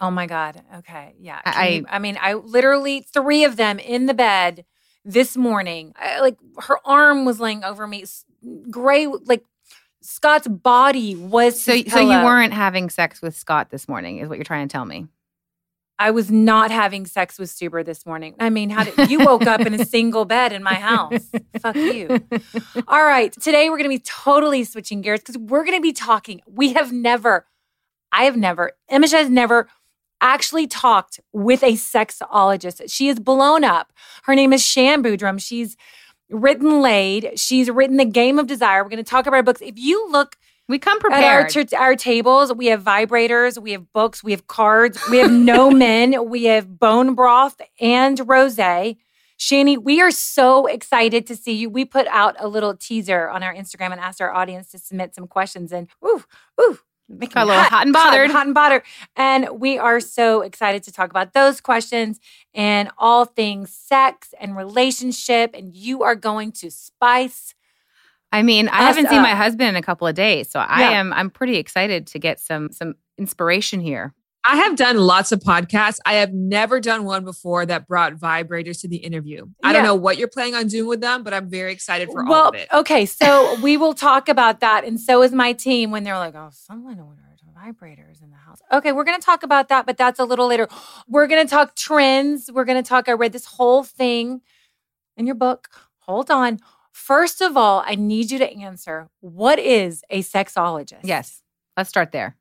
Oh my God. Okay. Yeah. Can I- you- I mean, I literally, three of them in the bed this morning. I, like her arm was laying over me. Gray, like Scott's body was. so, so you weren't having sex with Scott this morning, is what you're trying to tell me. I was not having sex with Stuber this morning. I mean, how did you woke up in a single bed in my house? Fuck you. All right. Today we're going to be totally switching gears because we're going to be talking. We have never, I have never, Imogen has never actually talked with a sexologist. She is blown up. Her name is Shan Boodram. She's written Laid. She's written The Game of Desire. We're going to talk about her books. If you look We come at our, prepared. our tables, we have vibrators, we have books, we have cards, we have no men, we have bone broth and rose. Shani, we are so excited to see you. We put out a little teaser on our Instagram and asked our audience to submit some questions. And ooh, ooh, a little hot and bothered. hot and bothered. And we are so excited to talk about those questions and all things sex and relationship. And you are going to spice I mean, I haven't seen my husband in a couple of days, so I Yeah. am I'm pretty excited to get some some inspiration here. I have done lots of podcasts. I have never done one before that brought vibrators to the interview. I Yeah. don't know what you're planning on doing with them, but I'm very excited for well, all of it. okay, so we will talk about that, and so is my team when they're like, "Oh, someone ordered vibrators in the house." Okay, we're going to talk about that, but that's a little later. We're going to talk trends. We're going to talk. I read this whole thing in your book. Hold on. First of all, I need you to answer: What is a sexologist? Yes. Let's start there.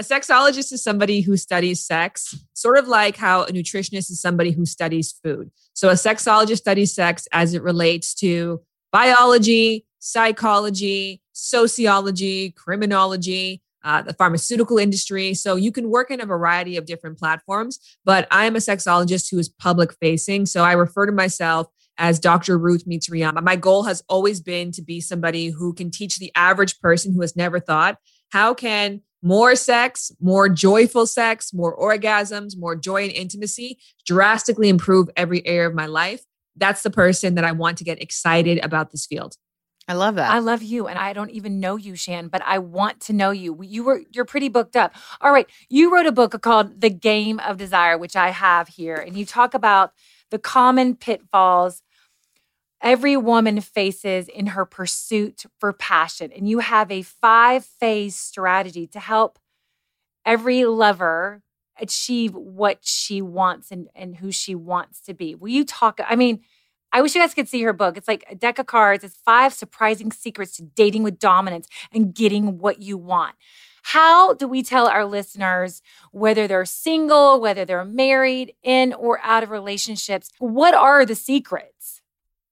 A sexologist is somebody who studies sex, sort of like how a nutritionist is somebody who studies food. So a sexologist studies sex as it relates to biology, psychology, sociology, criminology, uh, the pharmaceutical industry. So you can work in a variety of different platforms, but I'm a sexologist who is public facing. So I refer to myself as Dr. Ruth meets Rihanna. My goal has always been to be somebody who can teach the average person who has never thought, how can more sex, more joyful sex, more orgasms, more joy and intimacy drastically improve every area of my life? That's the person that I want to get excited about this field. I love that. I love you, and I don't even know you, Shan, but I want to know you. You were you're pretty booked up. All right, you wrote a book called The Game of Desire, which I have here, and you talk about the common pitfalls every woman faces in her pursuit for passion, and you have a five phase strategy to help every lover achieve what she wants and and who she wants to be. Will you talk? I mean. I wish you guys could see her book. It's like a deck of cards. It's five surprising secrets to dating with dominance and getting what you want. How do we tell our listeners whether they're single, whether they're married, in or out of relationships? What are the secrets?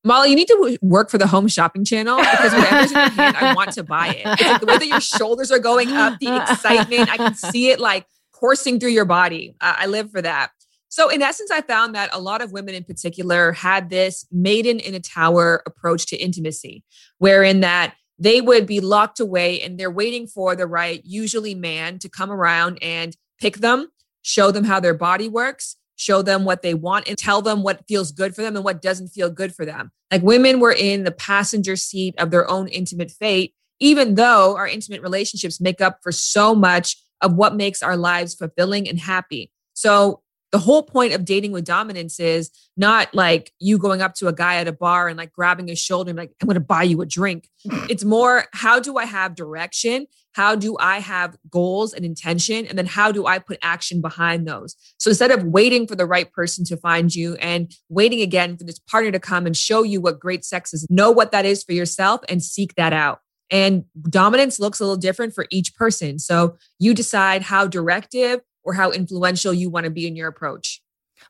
Molly, you need to work for the home shopping channel because whatever's in your hand, I want to buy it. It's like the way that your shoulders are going up, the excitement, I can see it like coursing through your body. Uh, I live for that. So, in essence, I found that a lot of women in particular had this maiden in a tower approach to intimacy, wherein that they would be locked away and they're waiting for the right, usually man, to come around and pick them, show them how their body works, show them what they want, and tell them what feels good for them and what doesn't feel good for them. Like women were in the passenger seat of their own intimate fate, even though our intimate relationships make up for so much of what makes our lives fulfilling and happy. So the whole point of dating with dominance is not like you going up to a guy at a bar and like grabbing his shoulder and like, I'm going to buy you a drink. it's more, how do I have direction? How do I have goals and intention? And then how do I put action behind those? So instead of waiting for the right person to find you and waiting again for this partner to come and show you what great sex is, know what that is for yourself and seek that out. And dominance looks a little different for each person. So you decide how directive or how influential you want to be in your approach.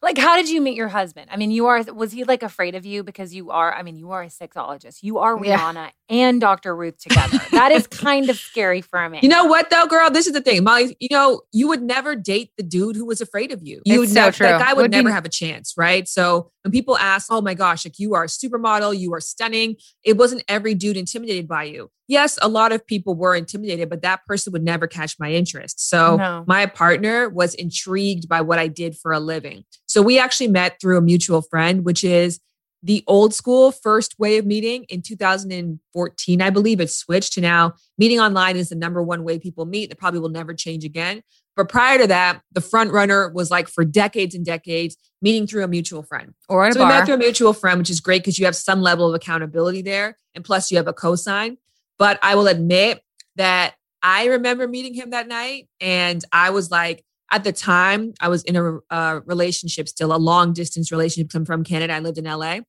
Like, how did you meet your husband? I mean, you are, was he like afraid of you because you are, I mean, you are a sexologist. You are Rihanna yeah. And Dr. Ruth together. that is kind of scary for a man. You know what, though, girl? This is the thing, Molly. You know, you would never date the dude who was afraid of you. You would so never, that guy would, would never be- have a chance, right? So when people ask, oh my gosh, like you are a supermodel, you are stunning, it wasn't every dude intimidated by you. Yes, a lot of people were intimidated, but that person would never catch my interest. So no. my partner was intrigued by what I did for a living. So we actually met through a mutual friend, which is the old school first way of meeting in 2014 i believe it switched to now meeting online is the number one way people meet. That probably will never change again. But prior to that the front runner was like for decades and decades meeting through a mutual friend. Or so bar. we met through a mutual friend which is great because you have some level of accountability there and plus you have a cosign. But i will admit that i remember meeting him that night and i was like at the time, I was in a uh, relationship still, a long distance relationship. I'm from Canada. I lived in LA.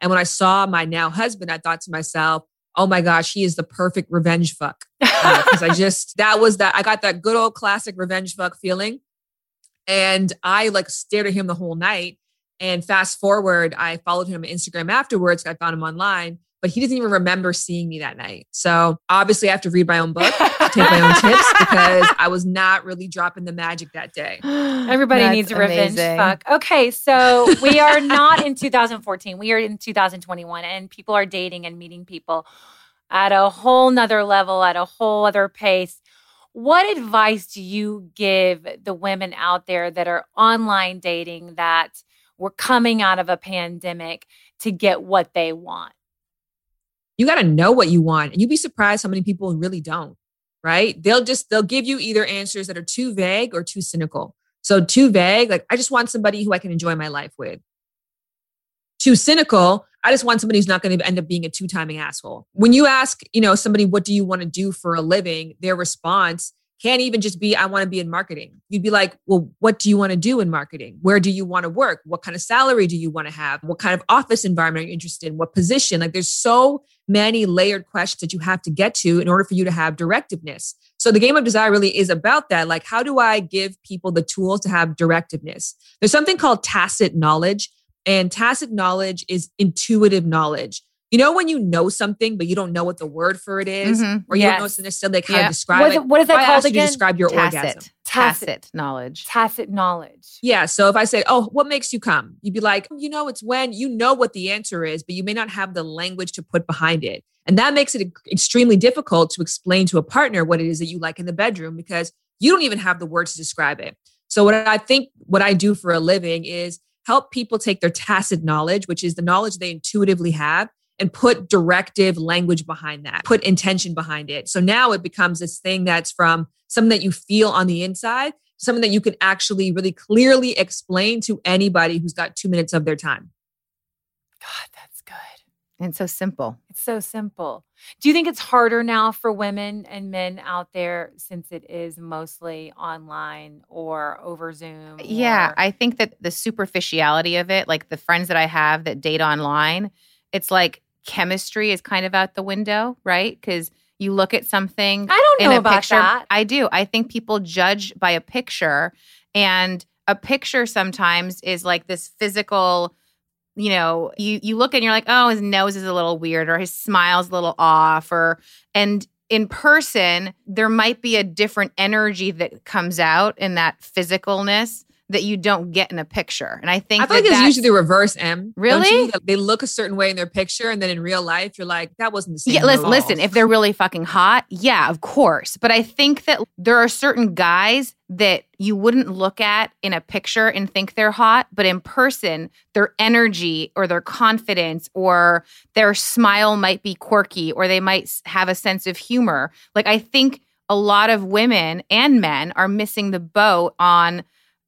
And when I saw my now husband, I thought to myself, oh my gosh, he is the perfect revenge fuck. Because uh, I just, that was that, I got that good old classic revenge fuck feeling. And I like stared at him the whole night. And fast forward, I followed him on Instagram afterwards. I found him online but he doesn't even remember seeing me that night. So obviously, I have to read my own book, take my own tips because I was not really dropping the magic that day. Everybody That's needs a revenge amazing. fuck. Okay, so we are not in 2014. We are in 2021, and people are dating and meeting people at a whole nother level, at a whole other pace. What advice do you give the women out there that are online dating that were coming out of a pandemic to get what they want? You got to know what you want. And you'd be surprised how many people really don't, right? They'll just, they'll give you either answers that are too vague or too cynical. So too vague, like, I just want somebody who I can enjoy my life with. Too cynical, I just want somebody who's not going to end up being a two-timing asshole. When you ask, you know, somebody, what do you want to do for a living? Their response can't even just be, I want to be in marketing. You'd be like, well, what do you want to do in marketing? Where do you want to work? What kind of salary do you want to have? What kind of office environment are you interested in? What position? Like there's so many layered questions that you have to get to in order for you to have directiveness. So the game of desire really is about that. Like, how do I give people the tools to have directiveness? There's something called tacit knowledge, and tacit knowledge is intuitive knowledge you know when you know something but you don't know what the word for it is, mm-hmm. or you yes. don't know necessarily like how yeah. to describe what is, it. What is that called again? describe your tacit. orgasm. Tacit. tacit knowledge. Tacit knowledge. Yeah. So if I said, "Oh, what makes you come?" You'd be like, "You know, it's when you know what the answer is, but you may not have the language to put behind it." And that makes it extremely difficult to explain to a partner what it is that you like in the bedroom because you don't even have the words to describe it. So what I think what I do for a living is help people take their tacit knowledge, which is the knowledge they intuitively have, and put directive language behind that, put intention behind it. So now it becomes this thing that's from something that you feel on the inside, something that you can actually really clearly explain to anybody who's got two minutes of their time. God, that's good. And so simple. It's so simple. Do you think it's harder now for women and men out there since it is mostly online or over Zoom? Yeah, I think that the superficiality of it, like the friends that I have that date online, it's like chemistry is kind of out the window, right? Because you look at something. I don't know about picture. that. I do. I think people judge by a picture, and a picture sometimes is like this physical. You know, you you look and you're like, oh, his nose is a little weird, or his smile's a little off, or and in person there might be a different energy that comes out in that physicalness that you don't get in a picture. And I think I feel that like it's usually the reverse, M. Really? They look a certain way in their picture, and then in real life, you're like, that wasn't the same. Yeah, listen, listen, if they're really fucking hot, yeah, of course. But I think that there are certain guys that you wouldn't look at in a picture and think they're hot, but in person, their energy or their confidence or their smile might be quirky or they might have a sense of humor. Like, I think a lot of women and men are missing the boat on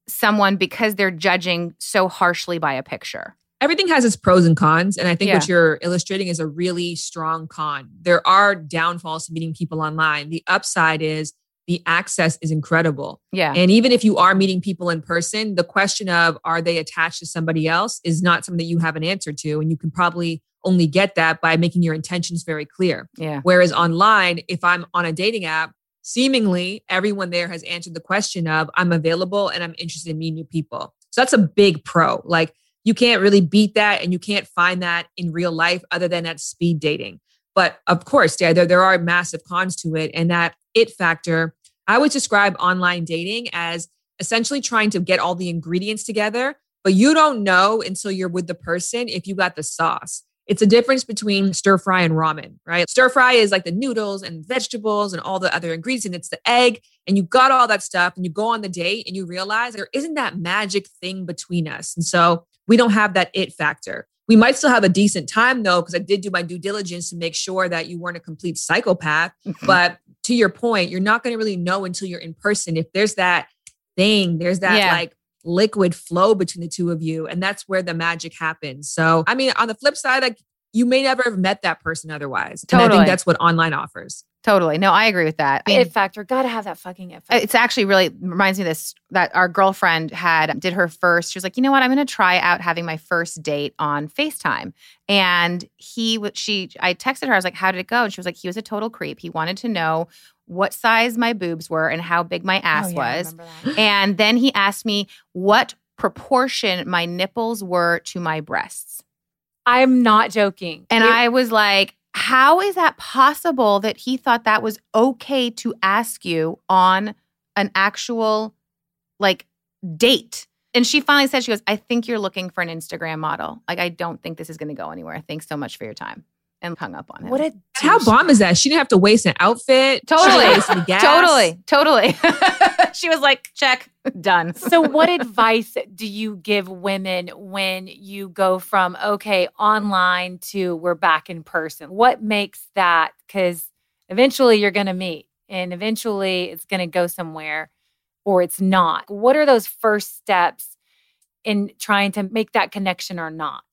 someone because they're judging so harshly by a picture. everything has its pros and cons. And I think Yeah. what you're illustrating is a really strong con. There are downfalls to meeting people online. The upside is the access is incredible. Yeah. And even if you are meeting people in person, the question of are they attached to somebody else is not something that you have an answer to. And you can probably only get that by making your intentions very clear. yeah. Whereas online, if I'm on a dating app, seemingly everyone there has answered the question of I'm available and I'm interested in meeting new people. So that's a big pro. Like you can't really beat that and you can't find that in real life other than at speed dating. But of course, yeah, there, there are massive cons to it. And that it factor, I would describe online dating as essentially trying to get all the ingredients together, but you don't know until you're with the person if you got the sauce. It's a difference between stir fry and ramen, right? Stir fry is like the noodles and vegetables and all the other ingredients, and it's the egg, and you got all that stuff, and you go on the date and you realize there isn't that magic thing between us. And so we don't have that it factor. We might still have a decent time though, because I did do my due diligence to make sure that you weren't a complete psychopath. Mm-hmm. But to your point, you're not going to really know until you're in person if there's that thing, there's that Yeah. like liquid flow between the two of you. And that's where the magic happens. So, I mean, on the flip side, like you may never have met that person otherwise. And I think that's what online offers. Totally. No, I agree with that. I mean, It factor. Gotta have that fucking it factor. it's actually really reminds me of this that our girlfriend had did her first. She was like, you know what? I'm going to try out having my first date on FaceTime. And he, w- she, I texted her. I was like, how did it go? And she was like, he was a total creep. He wanted to know what size my boobs were and how big my oh, ass Oh, yeah, was. And then he asked me what proportion my nipples were to my breasts. I'm not joking. And It- I was like, how is that possible that he thought that was okay to ask you on an actual like date? And she finally said, she goes, I think you're looking for an Instagram model. Like, I don't think this is going to go anywhere. Thanks so much for your time. And hung up on him. what a How bomb is that? She didn't have to waste an outfit. Totally. waste any gas. Totally. Totally. she was like, check, done. so what advice do you give women when you go from okay online to we're back in person what makes that because eventually you're going to meet and eventually it's going to go somewhere or it's not what are those first steps in trying to make that connection or not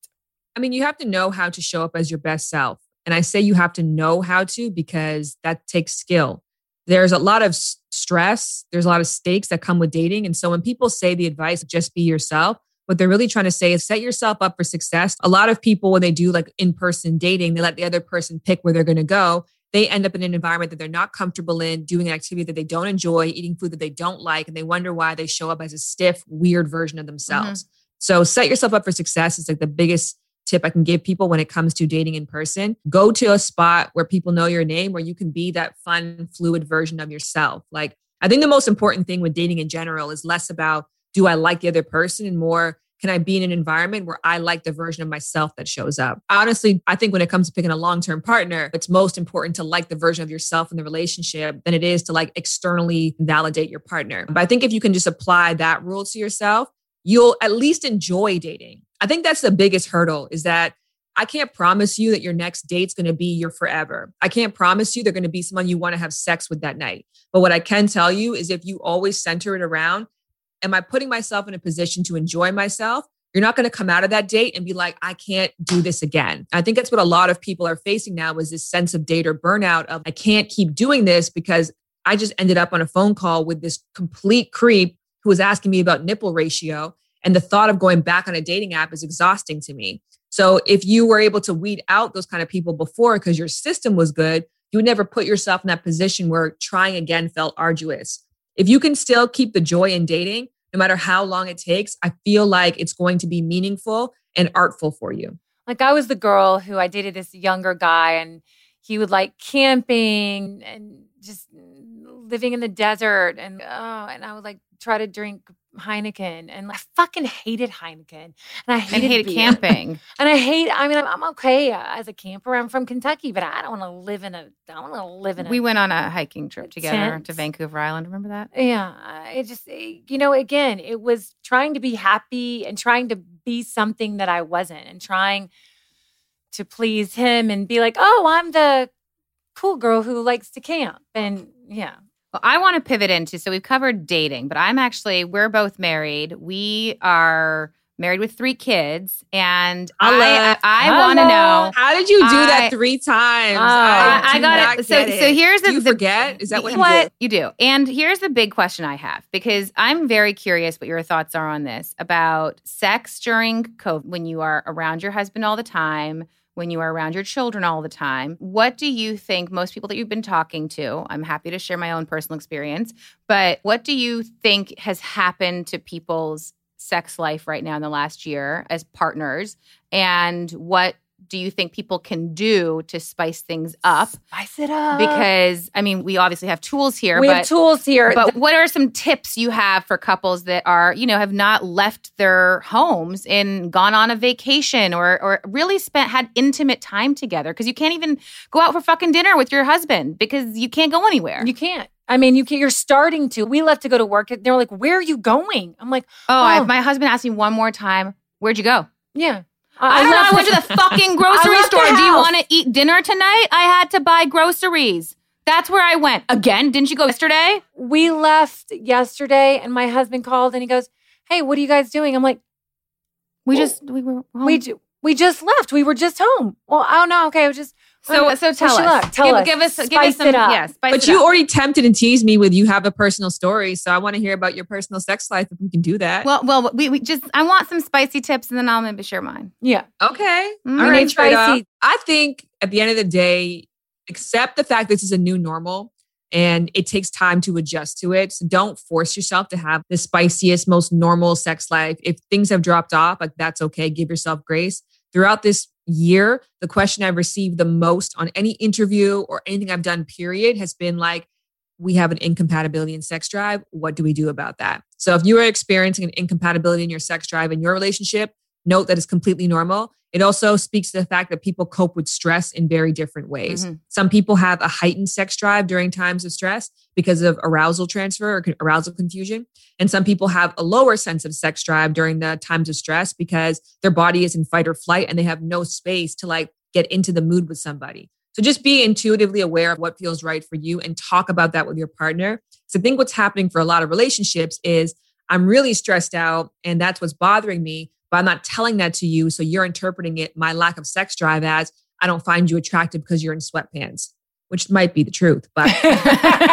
I mean, you have to know how to show up as your best self. And I say you have to know how to because that takes skill. There's a lot of stress, there's a lot of stakes that come with dating. And so when people say the advice, just be yourself, what they're really trying to say is set yourself up for success. A lot of people, when they do like in person dating, they let the other person pick where they're going to go. They end up in an environment that they're not comfortable in, doing an activity that they don't enjoy, eating food that they don't like, and they wonder why they show up as a stiff, weird version of themselves. Mm-hmm. So set yourself up for success is like the biggest tip I can give people when it comes to dating in person. Go to a spot where people know your name, where you can be that fun, fluid version of yourself. Like, I think the most important thing with dating in general is less about do I like the other person and more can I be in an environment where I like the version of myself that shows up? Honestly, I think when it comes to picking a long term partner, it's most important to like the version of yourself in the relationship than it is to like externally validate your partner. But I think if you can just apply that rule to yourself, you'll at least enjoy dating. I think that's the biggest hurdle is that I can't promise you that your next date's going to be your forever. I can't promise you they're going to be someone you want to have sex with that night. But what I can tell you is if you always center it around, am I putting myself in a position to enjoy myself? You're not going to come out of that date and be like, I can't do this again. I think that's what a lot of people are facing now is this sense of date or burnout of I can't keep doing this because I just ended up on a phone call with this complete creep who was asking me about nipple ratio. And the thought of going back on a dating app is exhausting to me. So if you were able to weed out those kind of people before because your system was good, you would never put yourself in that position where trying again felt arduous. If you can still keep the joy in dating, no matter how long it takes, I feel like it's going to be meaningful and artful for you. Like I was the girl who I dated this younger guy and he would like camping and just living in the desert and oh and I would like try to drink Heineken and I fucking hated Heineken. And I hated, and hated camping. And I hate, I mean, I'm, I'm okay uh, as a camper. I'm from Kentucky, but I don't want to live in a, I don't want to live in a. we went on a hiking trip together tent. to Vancouver Island. Remember that? Yeah. It just, it- you know, again, it was trying to be happy and trying to be something that I wasn't and trying to please him and be like, oh, I'm the cool girl who likes to camp. And yeah. Well, I want to pivot into so we've covered dating, but I'm actually we're both married. We are married with three kids, and I Hello. I want to know. How did you do I- that three times? Oh, I, I got it. So get so here's the you forget. Is that what you what you do? And here's the big question I have because I'm very curious what your thoughts are on this about sex during COVID when you are around your husband all the time, when you are around your children all the time. What do you think most people that you've been talking to? I'm happy to share my own personal experience, but what do you think has happened to people's sex life right now in the last year as partners? And what do you think people can do to spice things up? Spice it up. because I mean, we obviously have tools here, we but have tools here. but what are some tips you have for couples that are, you know, have not left their homes and gone on a vacation or or really spent had intimate time together because you can't even go out for fucking dinner with your husband because you can't go anywhere. You can't. I mean, you can, you're starting to. We left to go to work. They're like, "Where are you going?" I'm like, oh, Oh. if my husband asked me one more time, where'd you go? "Yeah." I, don't know. I went to the fucking grocery store. Do you want to eat dinner tonight? I had to buy groceries. That's where I went. Again, didn't you go yesterday? we left yesterday, and my husband called and he goes, "Hey, what are you guys doing?" I'm like, We Well, just we were home. "We ju- we just left. We were just home." Well, I don't know. Okay, I was just so um, so tell us. you luck. Tell give, us. give us give Spice us some it up. yes. spice But it you up. already tempted and teased me with you have a personal story, so I want to hear about your personal sex life if we can do that. Well, well, we, we just I want some spicy tips, and then I'll maybe share mine. Yeah. okay, Mm. all We right, need straight up. spicy. I think at the end of the day, accept the fact this is a new normal and it takes time to adjust to it. So don't force yourself to have the spiciest, most normal sex life. If things have dropped off, like that's okay. Give yourself grace. Throughout this year, the question I've received the most on any interview or anything I've done, period, has been like, we have an incompatibility in sex drive. What do we do about that? So if you are experiencing an incompatibility in your sex drive in your relationship, note that it's completely normal. It also speaks to the fact that people cope with stress in very different ways. Mhm. Some people have a heightened sex drive during times of stress because of arousal transfer or arousal confusion. And some people have a lower sense of sex drive during the times of stress because their body is in fight or flight and they have no space to like get into the mood with somebody. So just be intuitively aware of what feels right for you and talk about that with your partner. So I think what's happening for a lot of relationships is I'm really stressed out and that's what's bothering me, but I'm not telling that to you. So you're interpreting it, my lack of sex drive, as I don't find you attractive because you're in sweatpants, which might be the truth, but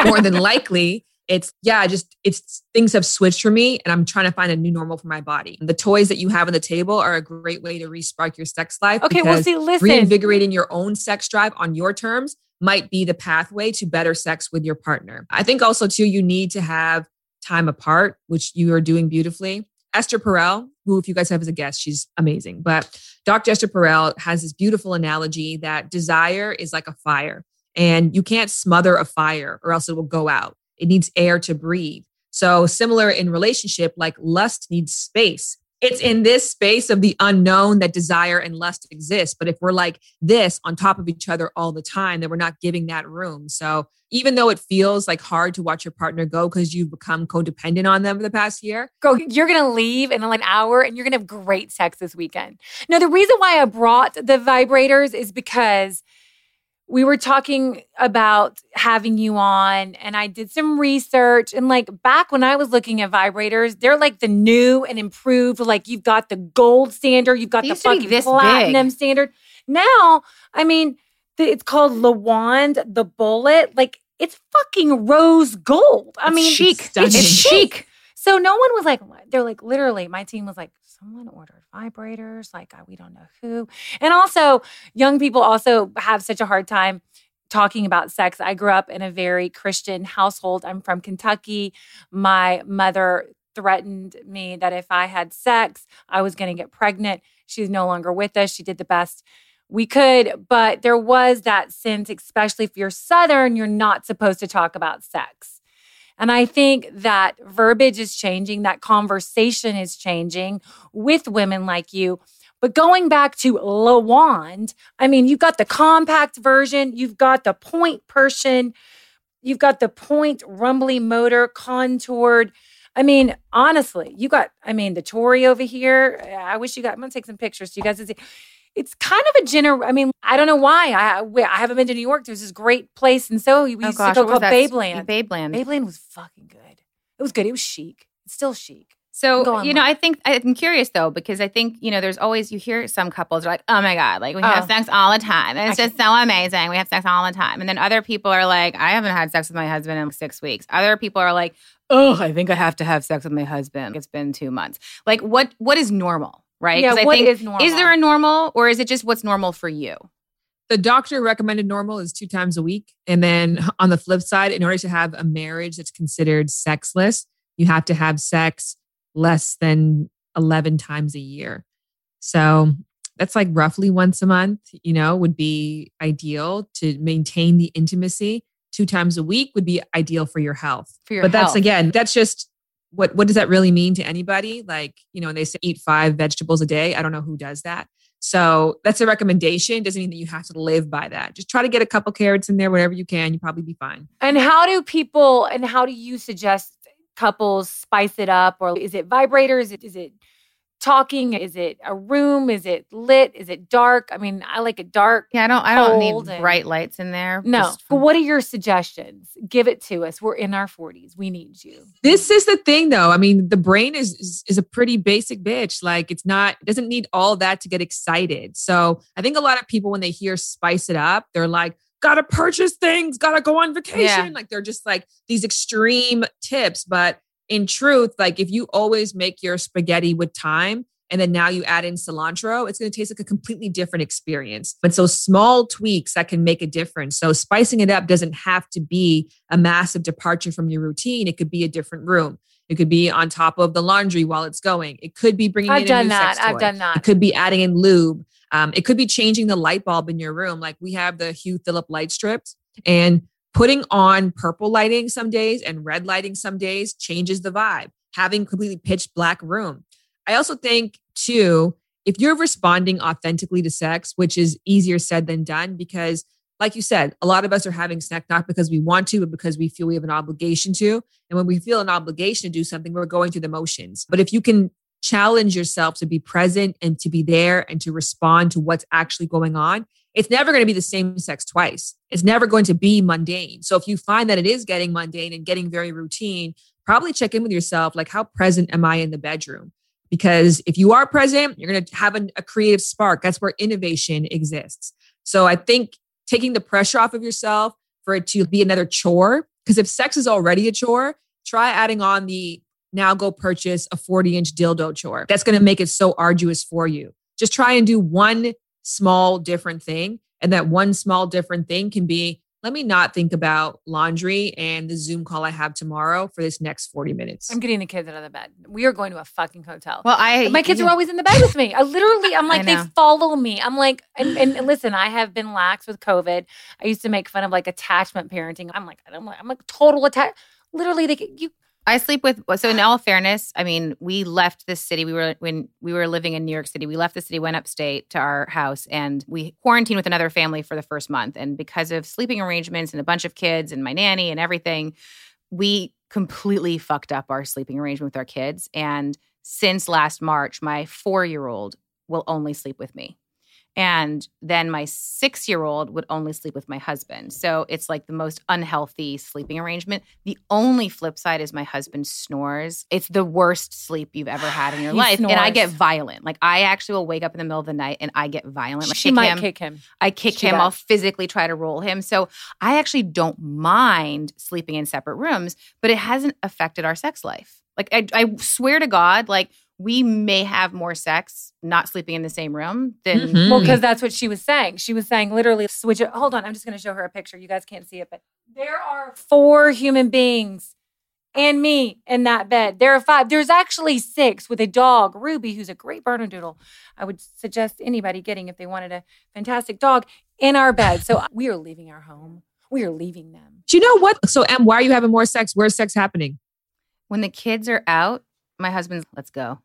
more than likely, it's yeah, just it's things have switched for me and I'm trying to find a new normal for my body. The toys that you have on the table are a great way to respark your sex life. Okay. Well, see, listen. reinvigorating your own sex drive on your terms might be the pathway to better sex with your partner. I think also too you need to have time apart, which you are doing beautifully. Esther Perel, who if you guys have as a guest, she's amazing. But Dr. Esther Perel has this beautiful analogy that desire is like a fire and you can't smother a fire or else it will go out. It needs air to breathe. So similar in relationship, like lust needs space. It's in this space of the unknown that desire and lust exist. But if we're like this on top of each other all the time, then we're not giving that room. So even though it feels like hard to watch your partner go because you've become codependent on them for the past year, Go, you're gonna leave in an hour and you're gonna have great sex this weekend. Now, the reason why I brought the vibrators is because we were talking about having you on and I did some research and like back when I was looking at vibrators, they're like the new and improved, like you've got the gold standard, you've got They the used to be fucking platinum big. standard. Now, I mean, the, it's called Le Wand, the bullet. Like it's fucking rose gold. I It's mean, chic. stunning. It's chic. So no one was like, they're like, literally, my team was like, someone ordered vibrators. Like, we don't know who. And also, young people also have such a hard time talking about sex. I grew up in a very Christian household. I'm from Kentucky. My mother threatened me that if I had sex, I was going to get pregnant. She's no longer with us. She did the best we could, but there was that sense, especially if you're Southern, you're not supposed to talk about sex. And I think that verbiage is changing, that conversation is changing with women like you. But going back to Le Wand, I mean, you've got the compact version, you've got the point person, you've got the point rumbly motor contoured. I mean, honestly, you got, I mean, the Tory over here. I wish you got, I'm to take some pictures so you guys can see it's kind of a general. I mean, I don't know why. I I haven't been to New York. There's this great place and so We oh used gosh, to go called Babeland. Babeland. Babeland was fucking good. It was good. It was chic. It's still chic. So you know, I think I'm curious though because I think you know, there's always you hear some couples are like, "Oh my god, like we oh. have sex all the time. It's just so amazing. We have sex all the time." And then other people are like, "I haven't had sex with my husband in six weeks." Other people are like, "Oh, I think I have to have sex with my husband. It's been two months." Like, what what is normal? Right? Yeah, I what think, is normal? Is there a normal or is it just what's normal for you? The doctor recommended normal is two times a week. And then on the flip side, in order to have a marriage that's considered sexless, you have to have sex less than 11 times a year. So that's like roughly once a month, you know, would be ideal to maintain the intimacy. Two times a week would be ideal for your health. For your but health. that's again, that's just what what does that really mean to anybody? Like, you know, when they say eat five vegetables a day. I don't know who does that. So that's a recommendation. Doesn't mean that you have to live by that. Just try to get a couple carrots in there, whatever you can. You probably be fine. And how do people and how do you suggest couples spice it up? Or is it vibrators? Is it talking? Is it a room? Is it lit? Is it dark? I mean, I like it dark. Yeah, I don't. I don't need and, bright lights in there. No. But what are your suggestions? Give it to us. We're in our forties. We need you. This is the thing, though. I mean, the brain is, is is a pretty basic bitch. Like, it's not it doesn't need all that to get excited. So I think a lot of people when they hear spice it up, they're like. Gotta purchase things, gotta go on vacation. Yeah. Like they're just like these extreme tips. But in truth, like if you always make your spaghetti with thyme and then now you add in cilantro, it's going to taste like a completely different experience. But so small tweaks that can make a difference. So spicing it up doesn't have to be a massive departure from your routine. It could be a different room. It could be on top of the laundry while it's going. It could be bringing. I've in done that. I've done that. It could be adding in lube. Um, it could be changing the light bulb in your room. Like we have the Hue Philip light strips, and Putting on purple lighting some days and red lighting some days changes the vibe. Having completely pitch black room. I also think too, if you're responding authentically to sex, which is easier said than done, because like you said, a lot of us are having sex not because we want to, but because we feel we have an obligation to. And when we feel an obligation to do something, we're going through the motions. But if you can challenge yourself to be present and to be there and to respond to what's actually going on, it's never going to be the same sex twice. It's never going to be mundane. So if you find that it is getting mundane and getting very routine, probably check in with yourself like, how present am I in the bedroom? Because if you are present, you're going to have a, a creative spark. That's where innovation exists. So I think taking the pressure off of yourself for it to be another chore, because if sex is already a chore, try adding on the now go purchase a 40 inch dildo chore. That's going to make it so arduous for you. Just try and do one small different thing. And that one small different thing can be let me not think about laundry and the Zoom call I have tomorrow for this next 40 minutes. I'm getting the kids out of the bed. We are going to a fucking hotel. Well, I my kids are always in the bed with me. I literally, I'm like, they follow me. I'm like, and, and listen, I have been lax with COVID. I used to make fun of like attachment parenting. I'm like, I'm like, I'm like total attach. Literally, they you I sleep with so in all fairness, I mean, we left the city. We were when we were living in New York City. We left the city, went upstate to our house, and we quarantined with another family for the first month. And because of sleeping arrangements and a bunch of kids and my nanny and everything, we completely fucked up our sleeping arrangement with our kids. And since last March, my four year old will only sleep with me. And then my six year old would only sleep with my husband. So it's like the most unhealthy sleeping arrangement. The only flip side is my husband snores. It's the worst sleep you've ever had in your life. Snores. And I get violent. Like I actually will wake up in the middle of the night and I get violent. Like she might him. kick him. I kick she him. Does. I'll physically try to roll him. So I actually don't mind sleeping in separate rooms, but it hasn't affected our sex life. Like I, I swear to God, like we may have more sex not sleeping in the same room than mm-hmm. well because that's what she was saying she was saying literally switch it hold on i'm just going to show her a picture you guys can't see it but there are four human beings and me in that bed there are five there's actually six with a dog ruby who's a great bernedoodle i would suggest anybody getting if they wanted a fantastic dog in our bed so we are leaving our home we are leaving them. Do you know what? So, Em, why are you having more sex? Where's sex happening? When the kids are out, my husband's let's go.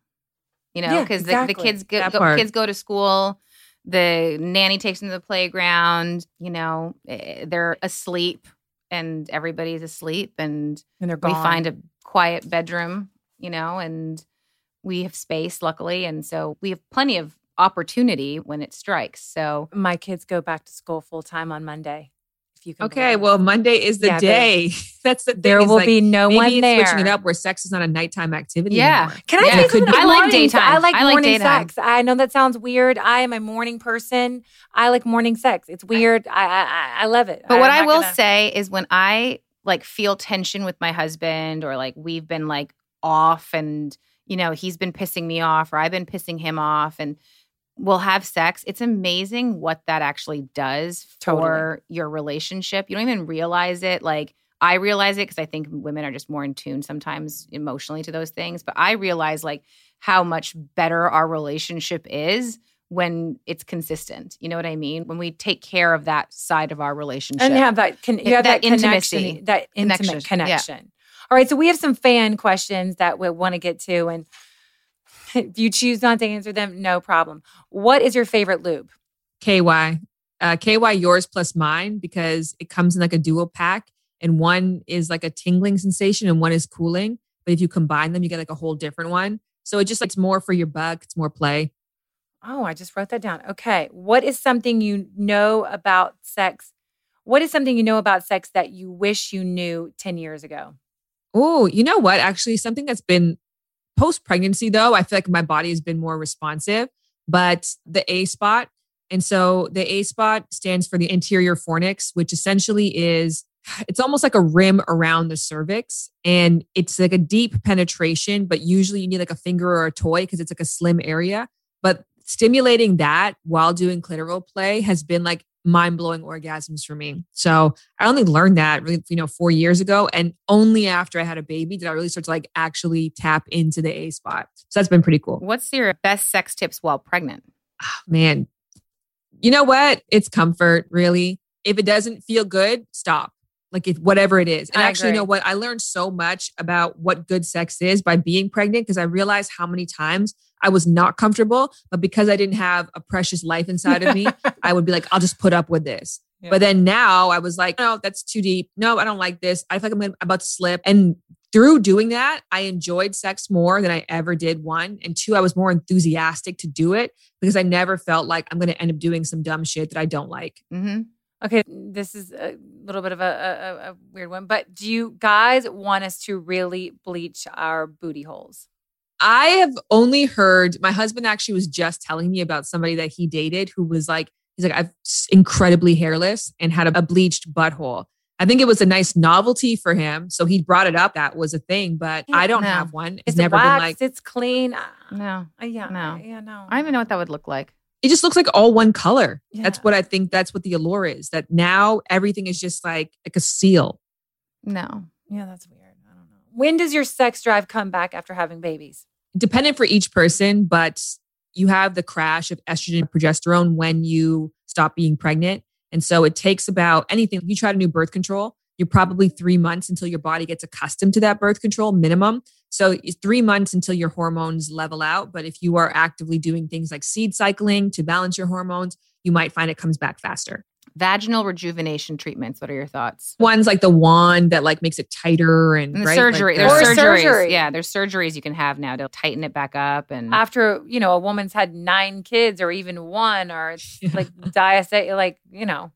You know, Yeah, because exactly. the, the kids go, go kids go to school. The nanny takes them to the playground. You know, eh, they're asleep, and everybody's asleep, and And they're gone. we find a quiet bedroom. You know, and we have space, luckily, and so we have plenty of opportunity when it strikes. So my kids go back to school full time on Monday. If you can Okay, well, Monday is the Yeah, day. That's the thing. there is, will like, be no maybe one it's there. switching it up where sex is not a nighttime activity. Yeah. anymore. Can I Yeah. say could something? I like Mornings- daytime. I like I like morning daytime. sex. I know that sounds weird. I am a morning person. I like morning sex. It's weird. I I, I- I love it. But what I'm I will gonna- say is when I like feel tension with my husband or like we've been like off and you know he's been pissing me off or I've been pissing him off and we'll have sex. It's amazing what that actually does for your relationship. You don't even realize it like I realize it because I think women are just more in tune sometimes emotionally to those things, but I realize like how much better our relationship is when it's consistent. You know what I mean? When we take care of that side of our relationship. and have that con- you have That that, intimacy. connection, that intimate Connection, yeah. connection. All right, so we have some fan questions that we want to get to, and if you choose not to answer them, no problem. What is your favorite lube? KY. Uh, KY yours plus mine because it comes in like a dual pack and one is like a tingling sensation and one is cooling. But if you combine them, you get like a whole different one. So it just like it's more for your buck, it's more play. Oh, I just wrote that down. Okay, what is something you know about sex? What is something you know about sex that you wish you knew ten years ago? Oh, you know what? Actually, something that's been post pregnancy though, I feel like my body has been more responsive, but the A spot. And so the A spot stands for the anterior fornix, which essentially is it's almost like a rim around the cervix and it's like a deep penetration, but usually you need like a finger or a toy because it's like a slim area. But stimulating that while doing clitoral play has been like mind blowing orgasms for me. So I only learned that really, you know, four years ago. And only after I had a baby did I really start to like actually tap into the A spot. So that's been pretty cool. What's your best sex tips while pregnant? Ah, man, you know what? It's comfort, really. If it doesn't feel good, stop. Like if whatever it is. And I actually, you know what? I learned so much about what good sex is by being pregnant because I realized how many times I was not comfortable, but because I didn't have a precious life inside of me, I would be like, I'll just put up with this. Yeah. But then now I was like, no, that's too deep. No, I don't like this. I feel like I'm about to slip. And through doing that, I enjoyed sex more than I ever did. One and two, I was more enthusiastic to do it because I never felt like I'm going to end up doing some dumb shit that I don't like. Mm-hmm. Okay, this is a little bit of a, a, a- a weird one, but do you guys want us to really bleach our booty holes? I have only heard my husband actually was just telling me about somebody that he dated who was like, he's like, I'm s- incredibly hairless and had a, a bleached butthole. I think it was a nice novelty for him. So he brought it up. That was a thing, but Yeah, I don't no. have one. It's, It's never waxed, been like, it's clean. Uh, No, uh, yeah, No. yeah, no. I don't even know what that would look like. it just looks like all one color. That's what I think. That's what the allure is that now everything is just like, like a seal. No. Yeah, that's weird. When does your sex drive come back after having babies? dependent for each person, but you have the crash of estrogen and progesterone when you stop being pregnant. And so it takes about anything. You try to new birth control, you're probably three months until your body gets accustomed to that birth control minimum. So it's three months until your hormones level out. But if you are actively doing things like seed cycling to balance your hormones, you might find it comes back faster. Vaginal rejuvenation treatments. What are your thoughts? One's like the wand that like makes it tighter and, And the right? surgery. Like there's Or surgeries. surgery. Yeah, there's surgeries you can have now to tighten it back up and After, you know, a woman's had nine kids or even one, or it's like diet, like, you know,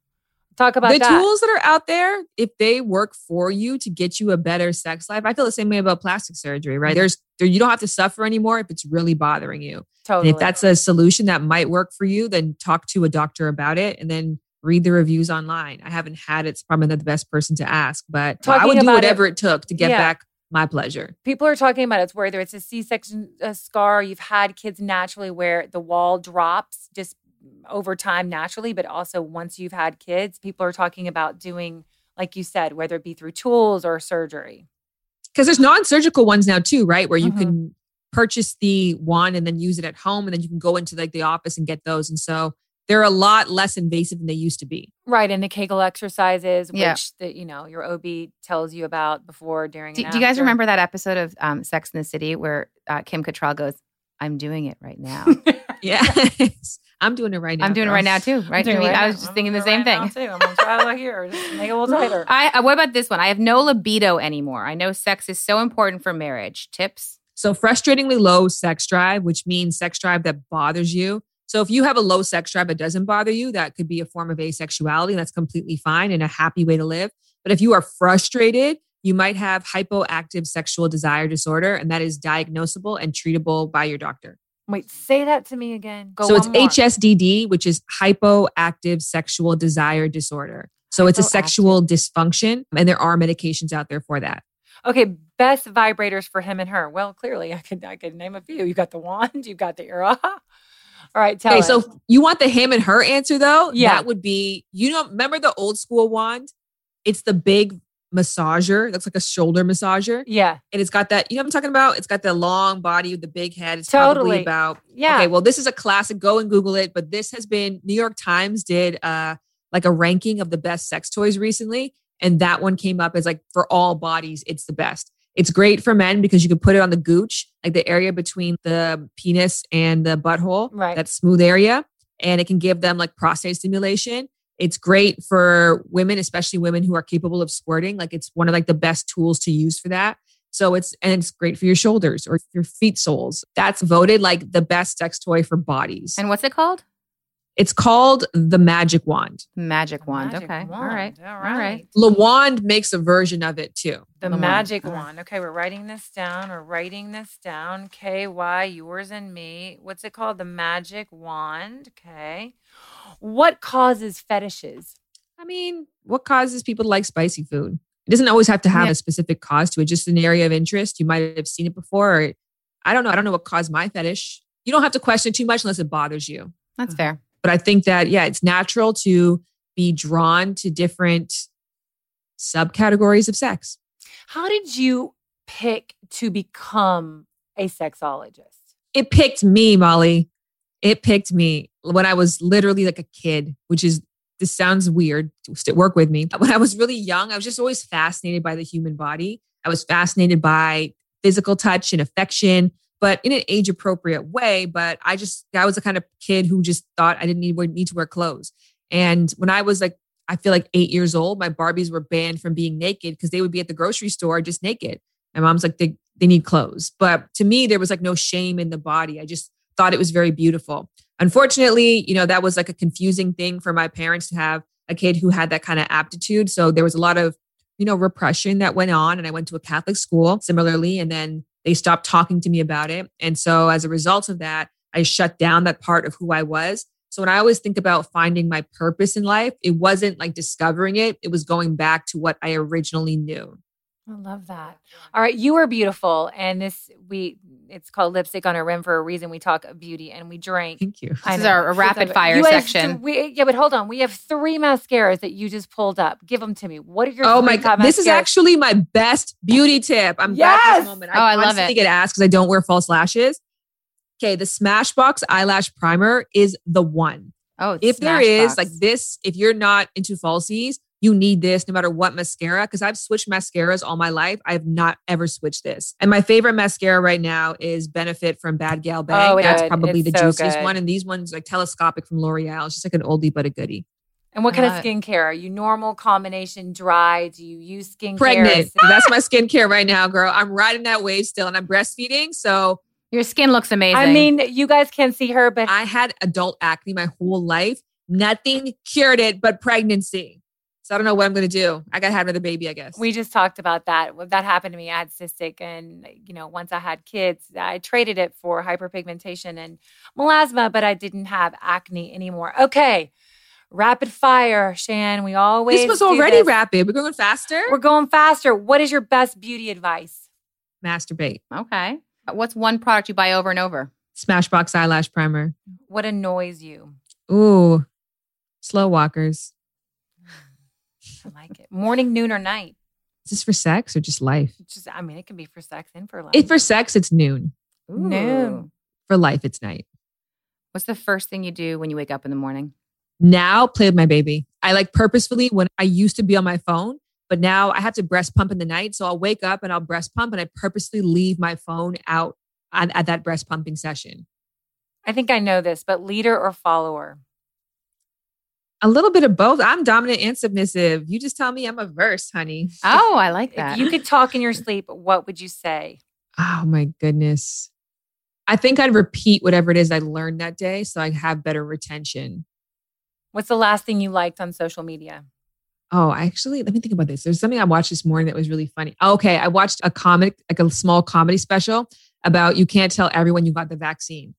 talk about the that. tools that are out there, if they work for you to get you a better sex life, I feel the same way about plastic surgery, right? There's there, you don't have to suffer anymore if it's really bothering you. totally. And if that's a solution that might work for you, then talk to a doctor about it and then read the reviews online. I haven't had it, so probably not the best person to ask, but I would do whatever it, took to get Yeah. back my pleasure. people are talking about it's whether it's a C-section a scar, you've had kids naturally where the wall drops just over time naturally, but also once you've had kids, people are talking about doing, like you said, whether it be through tools or surgery. Because there's non-surgical ones now too, right? Where you Mhm. can purchase the one and then use it at home and then you can go into like the office and get those. And so they're a lot less invasive than they used to be. Right, and the Kegel exercises, which Yeah. the you know your OB tells you about before, during. Do, and do you guys remember that episode of um, Sex in the City where uh, Kim Cattrall goes, "I'm doing it right now. Yeah. I'm doing it right now. I'm doing it right now too." Right? doing I mean, right I now. was just I'm thinking the same it right now, thing. too. I'm gonna try like here, just make it a little tighter. I, I what about this one? I have no libido anymore. I know sex is so important for marriage. Tips? So, frustratingly low sex drive, which means sex drive that bothers you. So, if you have a low sex drive that doesn't bother you, that could be a form of asexuality. And that's completely fine and a happy way to live. But if you are frustrated, you might have hypoactive sexual desire disorder, and that is diagnosable and treatable by your doctor. Wait, say that to me again. Go so, it's more. HSDD, which is hypoactive sexual desire disorder. So, it's a sexual dysfunction, and there are medications out there for that. Okay, best vibrators for him and her. Well, clearly, I could I could name a few. You got the wand, you got the era. All right, tell Okay, us. so you want the him and her answer though? Yeah. That would be, you know, remember the old school wand? It's the big massager. That's like a shoulder massager. yeah, And it's got that, you know what I'm talking about? It's got the long body with the big head. It's probably Totally. about yeah. Okay, well, this is a classic. Go and Google it. But this has been New York Times did uh like a ranking of the best sex toys recently. And that one came up as like for all bodies, it's the best. It's great for men because you can put it on the gooch, like the area between the penis and the butthole, Right. that smooth area. And it can give them like prostate stimulation. It's great for women, especially women who are capable of squirting. Like it's one of like the best tools to use for that. So it's and it's great for your shoulders or your feet soles. That's voted like the best sex toy for bodies. And what's it called? It's called the Magic Wand. Magic wand. Magic okay. All wand. right. All All right. right. Le Wand makes a version of it too. The The magic All right. wand. Okay, we're writing this down. We're writing this down. K Y, yours and me. What's it called? The magic wand. Okay. What causes fetishes? I mean, what causes people to like spicy food? It doesn't always have to have Yeah. a specific cause to it, just an area of interest. You might have seen it before. Or, I don't know. I don't know what caused my fetish. You don't have to question too much unless it bothers you. That's uh-huh. fair. But I think that, yeah, it's natural to be drawn to different subcategories of sex. How did you pick to become a sexologist? It picked me, Molly. It picked me when I was literally like a kid, which is, this sounds weird. St- Work with me. When I was really young, I was just always fascinated by the human body. I was fascinated by physical touch and affection, but in an age appropriate way. But I just, I was the kind of kid who just thought I didn't need, need to wear clothes. And when I was like, I feel like eight years old, my Barbies were banned from being naked because they would be at the grocery store just naked. My mom's like, they, they need clothes. But to me, there was like no shame in the body. I just thought it was very beautiful. Unfortunately, you know, that was like a confusing thing for my parents to have a kid who had that kind of aptitude. So there was a lot of, you know, repression that went on. And I went to a Catholic school similarly. And then they stopped talking to me about it. And so as a result of that, I shut down that part of who I was. So when I always think about finding my purpose in life, it wasn't like discovering it, it was going back to what I originally knew. I love that. All right, you are beautiful, and this we it's called lipstick on a rim for a reason. We talk beauty and we drink. Thank you. I This is know. our It's rapid like- fire You have section. three- yeah, but hold on. We have three mascaras that you just pulled up. Give them to me. What are your? Oh my god, this is actually my best beauty tip. I'm glad for Yes! this moment. Oh, I love constantly it. get asked because I don't wear false lashes. Okay, the Smashbox eyelash primer is the one. Oh, it's if there is like this, if you're not into falsies, you need this no matter what mascara. Because I've switched mascaras all my life. I have not ever switched this. And my favorite mascara right now is Benefit from Bad Gal Bang. Oh, That's good. probably It's the so juiciest good. one. And these ones like telescopic from L'Oreal. It's just like an oldie but a goodie. And what kind of Uh, skincare? Are you normal, combination, dry? Do you use skincare? Pregnant. That's my skincare right now, girl. I'm riding that wave still, and I'm breastfeeding. So your skin looks amazing. I mean, you guys can't see her, but I had adult acne my whole life. Nothing cured it but pregnancy. So I don't know what I'm going to do. I got to have another baby, I guess. We just talked about that. Well, That happened to me. I had cystic, and you know, once I had kids, I traded it for hyperpigmentation and melasma, but I didn't have acne anymore. Okay, rapid fire, Shan. We always this was do already this. rapid. We're going faster. We're going faster. What is your best beauty advice? Masturbate. okay. What's one product you buy over and over? Smashbox eyelash primer. What annoys you? Ooh, slow walkers. I like it. Morning, noon, or night? Is this for sex or just life? It's just, I mean, it can be for sex and for life. If for sex, it's noon. Noon. For life, it's night. What's the first thing you do when you wake up in the morning? Now play with my baby. I like purposefully when I used to be on my phone, but now I have to breast pump in the night. So I'll wake up and I'll breast pump and I purposely leave my phone out at, at that breast pumping session. I think I know this, but leader or follower? A little bit of both. I'm dominant and submissive. You just tell me I'm a verse, honey. Oh, I like that. If you could talk in your sleep, what would you say? Oh my goodness. I think I'd repeat whatever it is I learned that day so I have better retention. What's the last thing you liked on social media? Oh, actually, let me think about this. There's something I watched this morning that was really funny. Okay, I watched a comic, like a small comedy special about you can't tell everyone you got the vaccine.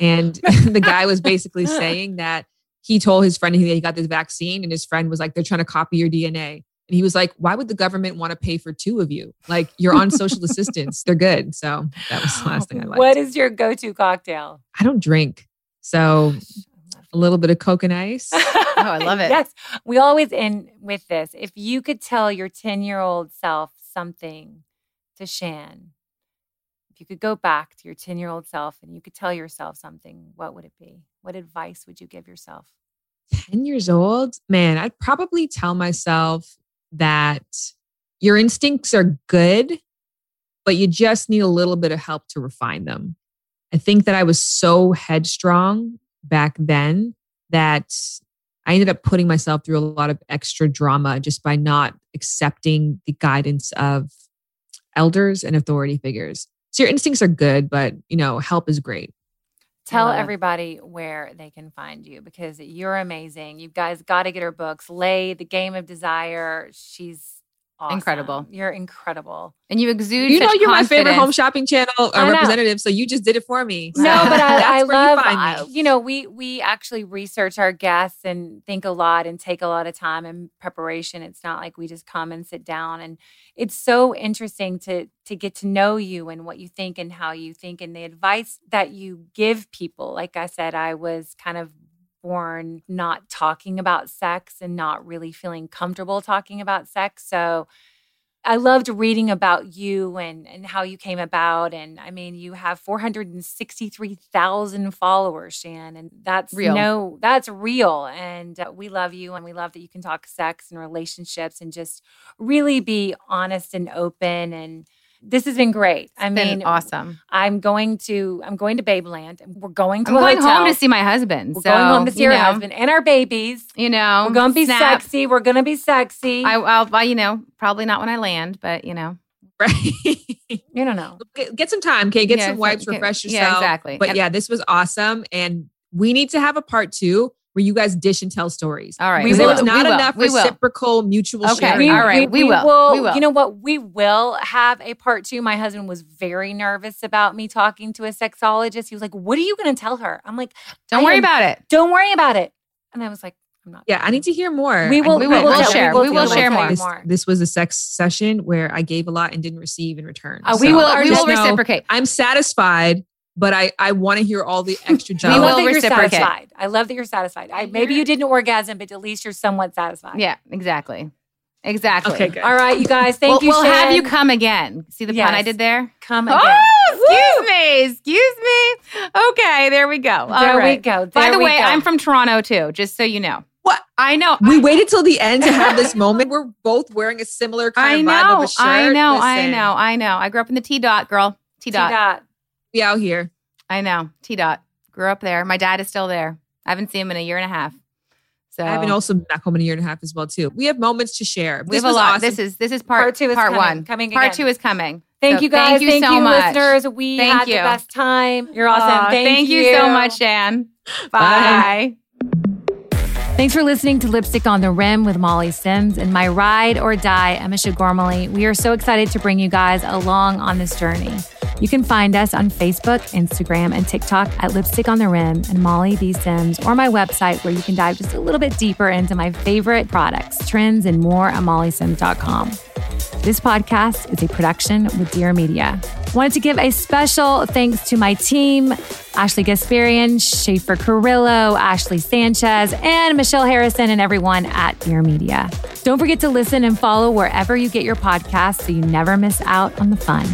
And the guy was basically saying that he told his friend he got this vaccine, and his friend was like, they're trying to copy your DNA. And he was like, why would the government want to pay for two of you? Like, you're on social assistance. They're good. So that was the last thing I liked. What is your go to cocktail? I don't drink. So a little bit of Coke and ice. oh, I love it. Yes. We always end with this. If you could tell your 10 year old self something to Shan, if you could go back to your 10 year old self and you could tell yourself something, what would it be? What advice would you give yourself? 10 years old, man, I'd probably tell myself that your instincts are good, but you just need a little bit of help to refine them. I think that I was so headstrong back then that I ended up putting myself through a lot of extra drama just by not accepting the guidance of elders and authority figures. So your instincts are good, but you know, help is great. Tell everybody where they can find you because you're amazing. You guys got to get her books. Laid, The Game of Desire. She's awesome. Incredible. You're incredible. And you exude. You know, such you're my favorite home shopping channel uh, representative, so you just did it for me. No, So but I, that's I where love, you find I- me. you know, we we actually research our guests and think a lot and take a lot of time in preparation. It's not like we just come and sit down. And it's so interesting to to get to know you and what you think and how you think and the advice that you give people. Like I said, I was kind of born not talking about sex and not really feeling comfortable talking about sex. So I loved reading about you and, and how you came about. And I mean, you have 463,000 followers, Shan, and that's Real. no, that's real. And uh, we love you. And we love that you can talk sex and relationships and just really be honest and open. And this has been great. I been mean, awesome. I'm going to, I'm going to Babeland we're going to I'm a going hotel. home to see my husband. We're so, going home to see you our know, husband and our babies. You know, We're going to be snap. sexy. We're going to be sexy. I, I'll, well, you know, probably not when I land, but you know, Right. you don't know. get, get some time, okay? Get Yeah, some wipes, okay. refresh Yeah, yourself. exactly. But And- yeah, this was awesome. And we need to have a part two where you guys dish and tell stories. all right. We Because will. there was We not will. enough will. reciprocal mutual Okay. sharing. all right. We will. We will. You know what? We will have a part two. My husband was very nervous about me talking to a sexologist. He was like, "What are you going to tell her?" I'm like, Don't I worry am- about it. "Don't worry about it." And I was like, "I'm not." Yeah, I need to hear more. We will. we we will. will We'll tell- share. will We will share more. This, this was a sex session where I gave a lot and didn't receive in return. Uh, We So- will. We will know- reciprocate. I'm satisfied, but I I want to hear all the extra I We love will that you're reciprocate. satisfied. I love that you're satisfied. I, maybe you didn't orgasm, but at least you're somewhat satisfied. Yeah. Exactly. Exactly. Okay, good. All right, you guys. Thank we'll, you. We'll have you come again. See the pun I did there? Come oh, again. Oh, excuse me. Excuse me. Okay, there we go. All there we right. go. By the way, go. I'm from Toronto too, just so you know. What? I know. We waited till the end to have this moment. We're both wearing a similar I kind of vibe of know. a shirt. I know. I know. I know. I grew up in the T dot, girl. T dot. T-Dot. We out here. I know. T dot. Grew up there. My dad is still there. I haven't seen him in a year and a half. So I've been also been back home in a year and a half as well too. We have moments to share. we This have a lot. awesome. This is this is part, Part two is part coming- one. coming part again. two is coming. Thank So you guys. Thank you so much. listeners. We Thank had you. the best time. You're awesome. Aw, thank, you so much, Shan. Bye. Thanks for listening to Lipstick on the Rim with Molly Sims and my ride or die, Emese Gormley. We are so excited to bring you guys along on this journey. You can find us on Facebook, Instagram, and TikTok at Lipstick on the Rim and Molly B. Sims, or my website where you can dive just a little bit deeper into my favorite products, trends, and more at mollysims.com. This podcast is a production with Dear Media. Wanted to give a special thanks to my team Ashley Gasparian, Schaefer Carrillo, Ashley Sanchez, and Michelle Harrison, and everyone at Dear Media. Don't forget to listen and follow wherever you get your podcasts so you never miss out on the fun.